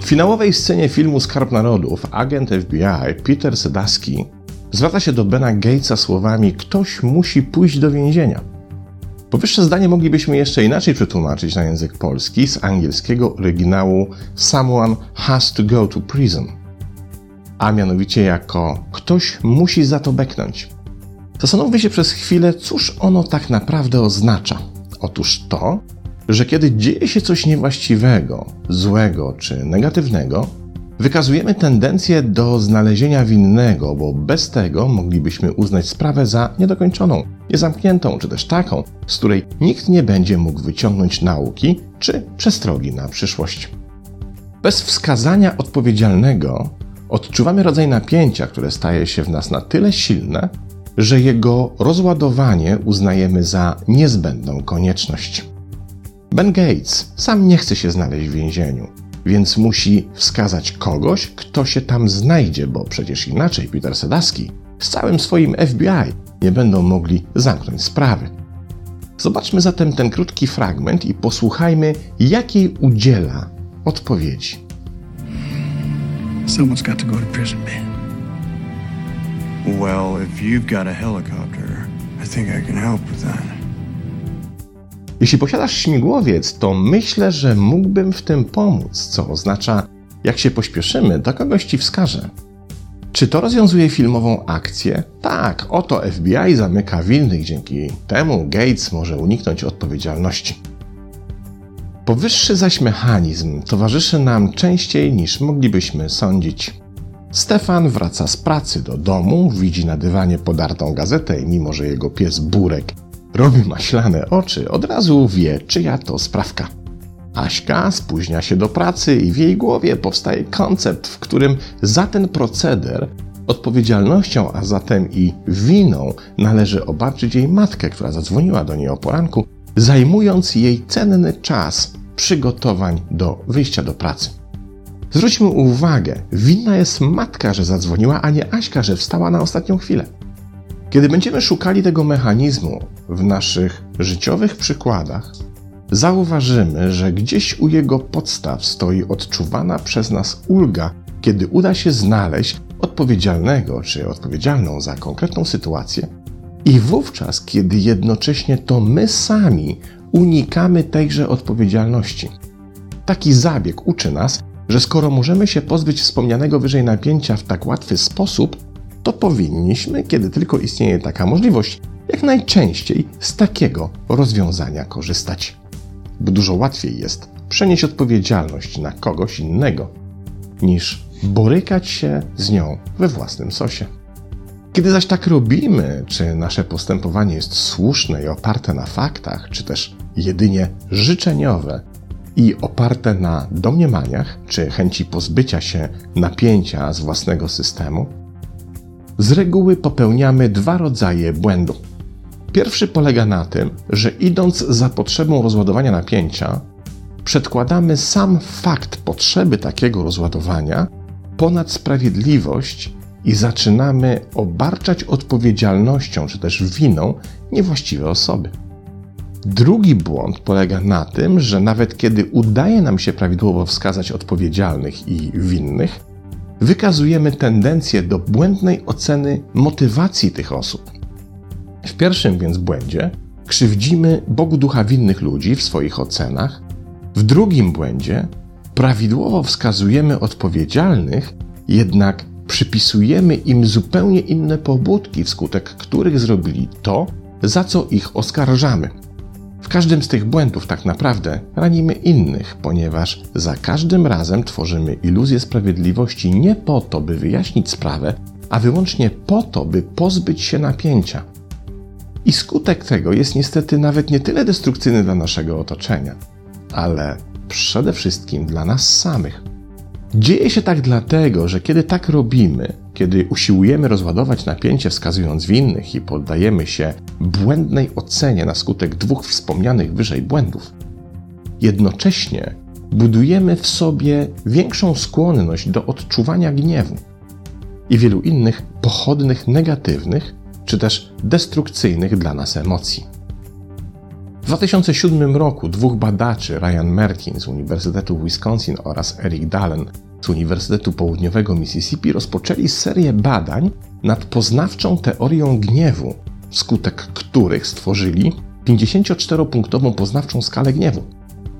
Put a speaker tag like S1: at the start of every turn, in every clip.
S1: W finałowej scenie filmu Skarb Narodów agent FBI Peter Sedaski zwraca się do Bena Gatesa słowami: Ktoś musi pójść do więzienia. Powyższe zdanie moglibyśmy jeszcze inaczej przetłumaczyć na język polski z angielskiego oryginału Someone has to go to prison, a mianowicie jako ktoś musi za to beknąć. Zastanówmy się przez chwilę, cóż ono tak naprawdę oznacza. Otóż to, że kiedy dzieje się coś niewłaściwego, złego czy negatywnego, wykazujemy tendencję do znalezienia winnego, bo bez tego moglibyśmy uznać sprawę za niedokończoną, niezamkniętą, czy też taką, z której nikt nie będzie mógł wyciągnąć nauki czy przestrogi na przyszłość. Bez wskazania odpowiedzialnego odczuwamy rodzaj napięcia, które staje się w nas na tyle silne, że jego rozładowanie uznajemy za niezbędną konieczność. Ben Gates sam nie chce się znaleźć w więzieniu, więc musi wskazać kogoś, kto się tam znajdzie, bo przecież inaczej Peter Sedaski z całym swoim FBI nie będą mogli zamknąć sprawy. Zobaczmy zatem ten krótki fragment i posłuchajmy, jakiej udziela odpowiedzi.
S2: Someone's got to go to prison, man.
S3: Well, if you've got a helicopter, I think I can help with that.
S1: Jeśli posiadasz śmigłowiec, to myślę, że mógłbym w tym pomóc, co oznacza, jak się pośpieszymy, do kogoś ci wskażę. Czy to rozwiązuje filmową akcję? Tak, oto FBI zamyka winnych, dzięki temu Gates może uniknąć odpowiedzialności. Powyższy zaś mechanizm towarzyszy nam częściej niż moglibyśmy sądzić. Stefan wraca z pracy do domu, widzi na dywanie podartą gazetę i mimo, że jego pies Burek robi maślane oczy, od razu wie, czyja to sprawka. Aśka spóźnia się do pracy i w jej głowie powstaje koncept, w którym za ten proceder odpowiedzialnością, a zatem i winą należy obarczyć jej matkę, która zadzwoniła do niej o poranku, zajmując jej cenny czas przygotowań do wyjścia do pracy. Zwróćmy uwagę, winna jest matka, że zadzwoniła, a nie Aśka, że wstała na ostatnią chwilę. Kiedy będziemy szukali tego mechanizmu w naszych życiowych przykładach, zauważymy, że gdzieś u jego podstaw stoi odczuwana przez nas ulga, kiedy uda się znaleźć odpowiedzialnego czy odpowiedzialną za konkretną sytuację, i wówczas, kiedy jednocześnie to my sami unikamy tejże odpowiedzialności. Taki zabieg uczy nas, że skoro możemy się pozbyć wspomnianego wyżej napięcia w tak łatwy sposób, to powinniśmy, kiedy tylko istnieje taka możliwość, jak najczęściej z takiego rozwiązania korzystać. Bo dużo łatwiej jest przenieść odpowiedzialność na kogoś innego, niż borykać się z nią we własnym sosie. Kiedy zaś tak robimy, czy nasze postępowanie jest słuszne i oparte na faktach, czy też jedynie życzeniowe i oparte na domniemaniach, czy chęci pozbycia się napięcia z własnego systemu, z reguły popełniamy dwa rodzaje błędu. Pierwszy polega na tym, że idąc za potrzebą rozładowania napięcia, przedkładamy sam fakt potrzeby takiego rozładowania ponad sprawiedliwość i zaczynamy obarczać odpowiedzialnością czy też winą niewłaściwe osoby. Drugi błąd polega na tym, że nawet kiedy udaje nam się prawidłowo wskazać odpowiedzialnych i winnych, wykazujemy tendencję do błędnej oceny motywacji tych osób. W pierwszym więc błędzie krzywdzimy Bogu ducha winnych ludzi w swoich ocenach, w drugim błędzie prawidłowo wskazujemy odpowiedzialnych, jednak przypisujemy im zupełnie inne pobudki, wskutek których zrobili to, za co ich oskarżamy. W każdym z tych błędów tak naprawdę ranimy innych, ponieważ za każdym razem tworzymy iluzję sprawiedliwości nie po to, by wyjaśnić sprawę, a wyłącznie po to, by pozbyć się napięcia. I skutek tego jest niestety nawet nie tyle destrukcyjny dla naszego otoczenia, ale przede wszystkim dla nas samych. Dzieje się tak dlatego, że kiedy tak robimy, kiedy usiłujemy rozładować napięcie wskazując winnych i poddajemy się błędnej ocenie na skutek dwóch wspomnianych wyżej błędów, jednocześnie budujemy w sobie większą skłonność do odczuwania gniewu i wielu innych pochodnych negatywnych czy też destrukcyjnych dla nas emocji. W 2007 roku dwóch badaczy, Ryan Merkin z Uniwersytetu Wisconsin oraz Eric Dalen z Uniwersytetu Południowego Mississippi, rozpoczęli serię badań nad poznawczą teorią gniewu, wskutek których stworzyli 54-punktową poznawczą skalę gniewu.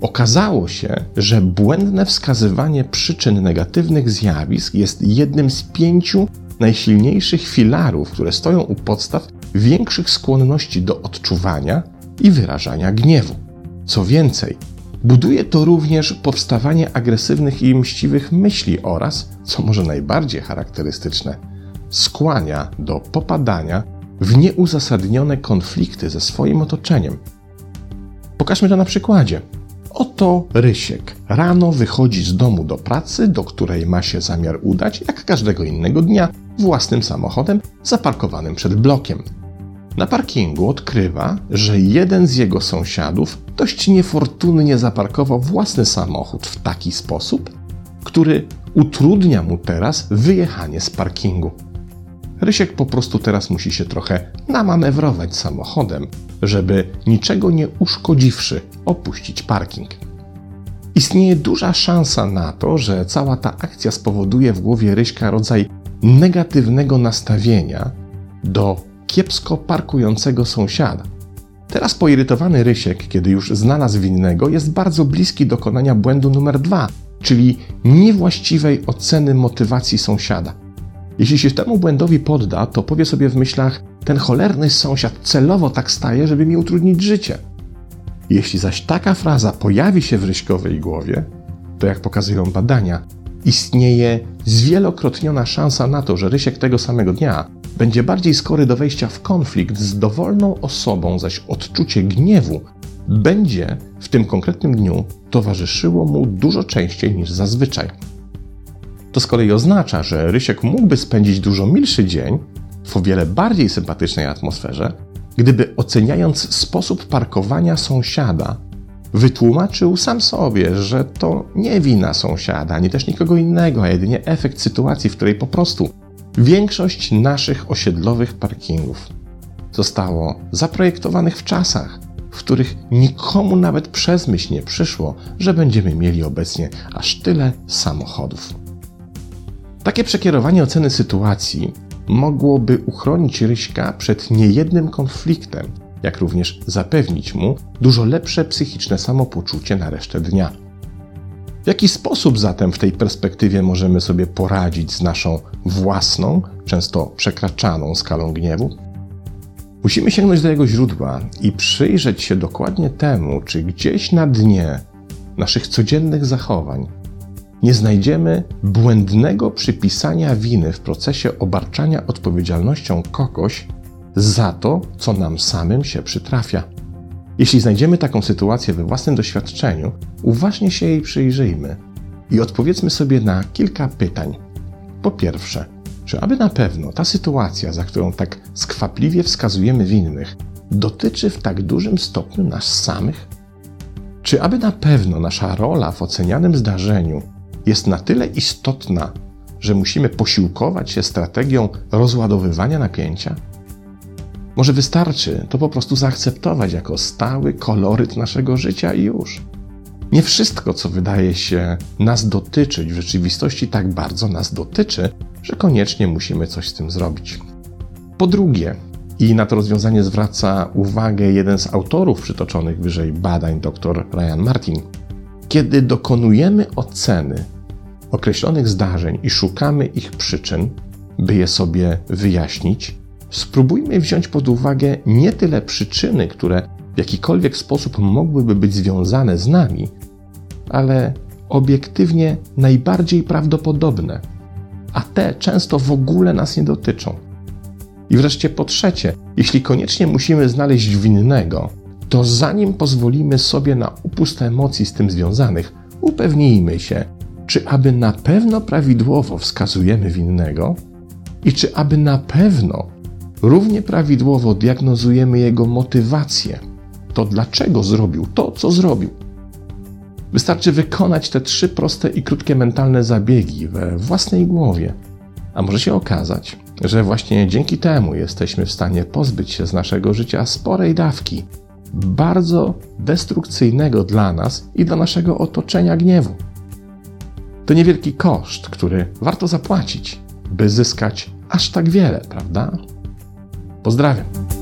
S1: Okazało się, że błędne wskazywanie przyczyn negatywnych zjawisk jest jednym z pięciu najsilniejszych filarów, które stoją u podstaw większych skłonności do odczuwania i wyrażania gniewu. Co więcej, buduje to również powstawanie agresywnych i mściwych myśli oraz, co może najbardziej charakterystyczne, skłania do popadania w nieuzasadnione konflikty ze swoim otoczeniem. Pokażmy to na przykładzie. Oto Rysiek. Rano wychodzi z domu do pracy, do której ma się zamiar udać, jak każdego innego dnia, własnym samochodem zaparkowanym przed blokiem. Na parkingu odkrywa, że jeden z jego sąsiadów dość niefortunnie zaparkował własny samochód w taki sposób, który utrudnia mu teraz wyjechanie z parkingu. Rysiek po prostu teraz musi się trochę namanewrować samochodem, żeby niczego nie uszkodziwszy opuścić parking. Istnieje duża szansa na to, że cała ta akcja spowoduje w głowie Ryśka rodzaj negatywnego nastawienia do kiepsko parkującego sąsiada. Teraz poirytowany Rysiek, kiedy już znalazł winnego, jest bardzo bliski dokonania błędu numer dwa, czyli niewłaściwej oceny motywacji sąsiada. Jeśli się temu błędowi podda, to powie sobie w myślach: Ten cholerny sąsiad celowo tak staje, żeby mi utrudnić życie. Jeśli zaś taka fraza pojawi się w Ryśkowej głowie, to jak pokazują badania, istnieje zwielokrotniona szansa na to, że Rysiek tego samego dnia będzie bardziej skory do wejścia w konflikt z dowolną osobą, zaś odczucie gniewu będzie w tym konkretnym dniu towarzyszyło mu dużo częściej niż zazwyczaj. To z kolei oznacza, że Rysiek mógłby spędzić dużo milszy dzień w o wiele bardziej sympatycznej atmosferze, gdyby oceniając sposób parkowania sąsiada, wytłumaczył sam sobie, że to nie wina sąsiada, ani też nikogo innego, a jedynie efekt sytuacji, w której po prostu większość naszych osiedlowych parkingów zostało zaprojektowanych w czasach, w których nikomu nawet przez myśl nie przyszło, że będziemy mieli obecnie aż tyle samochodów. Takie przekierowanie oceny sytuacji mogłoby uchronić Ryśka przed niejednym konfliktem, jak również zapewnić mu dużo lepsze psychiczne samopoczucie na resztę dnia. W jaki sposób zatem w tej perspektywie możemy sobie poradzić z naszą własną, często przekraczaną skalą gniewu? Musimy sięgnąć do jego źródła i przyjrzeć się dokładnie temu, czy gdzieś na dnie naszych codziennych zachowań nie znajdziemy błędnego przypisania winy w procesie obarczania odpowiedzialnością kogoś za to, co nam samym się przytrafia. Jeśli znajdziemy taką sytuację we własnym doświadczeniu, uważnie się jej przyjrzyjmy i odpowiedzmy sobie na kilka pytań. Po pierwsze, czy aby na pewno ta sytuacja, za którą tak skwapliwie wskazujemy winnych, dotyczy w tak dużym stopniu nas samych? Czy aby na pewno nasza rola w ocenianym zdarzeniu jest na tyle istotna, że musimy posiłkować się strategią rozładowywania napięcia? Może wystarczy to po prostu zaakceptować jako stały koloryt naszego życia i już. Nie wszystko, co wydaje się nas dotyczyć, w rzeczywistości tak bardzo nas dotyczy, że koniecznie musimy coś z tym zrobić. Po drugie, i na to rozwiązanie zwraca uwagę jeden z autorów przytoczonych wyżej badań, dr Ryan Martin, kiedy dokonujemy oceny określonych zdarzeń i szukamy ich przyczyn, by je sobie wyjaśnić, spróbujmy wziąć pod uwagę nie tyle przyczyny, które w jakikolwiek sposób mogłyby być związane z nami, ale obiektywnie najbardziej prawdopodobne, a te często w ogóle nas nie dotyczą. I wreszcie po trzecie, jeśli koniecznie musimy znaleźć winnego, to zanim pozwolimy sobie na upust emocji z tym związanych, upewnijmy się, czy aby na pewno prawidłowo wskazujemy winnego i czy aby na pewno równie prawidłowo diagnozujemy jego motywację, to dlaczego zrobił to, co zrobił. Wystarczy wykonać te trzy proste i krótkie mentalne zabiegi we własnej głowie, a może się okazać, że właśnie dzięki temu jesteśmy w stanie pozbyć się z naszego życia sporej dawki bardzo destrukcyjnego dla nas i dla naszego otoczenia gniewu. To niewielki koszt, który warto zapłacić, by zyskać aż tak wiele, prawda? Pozdravím.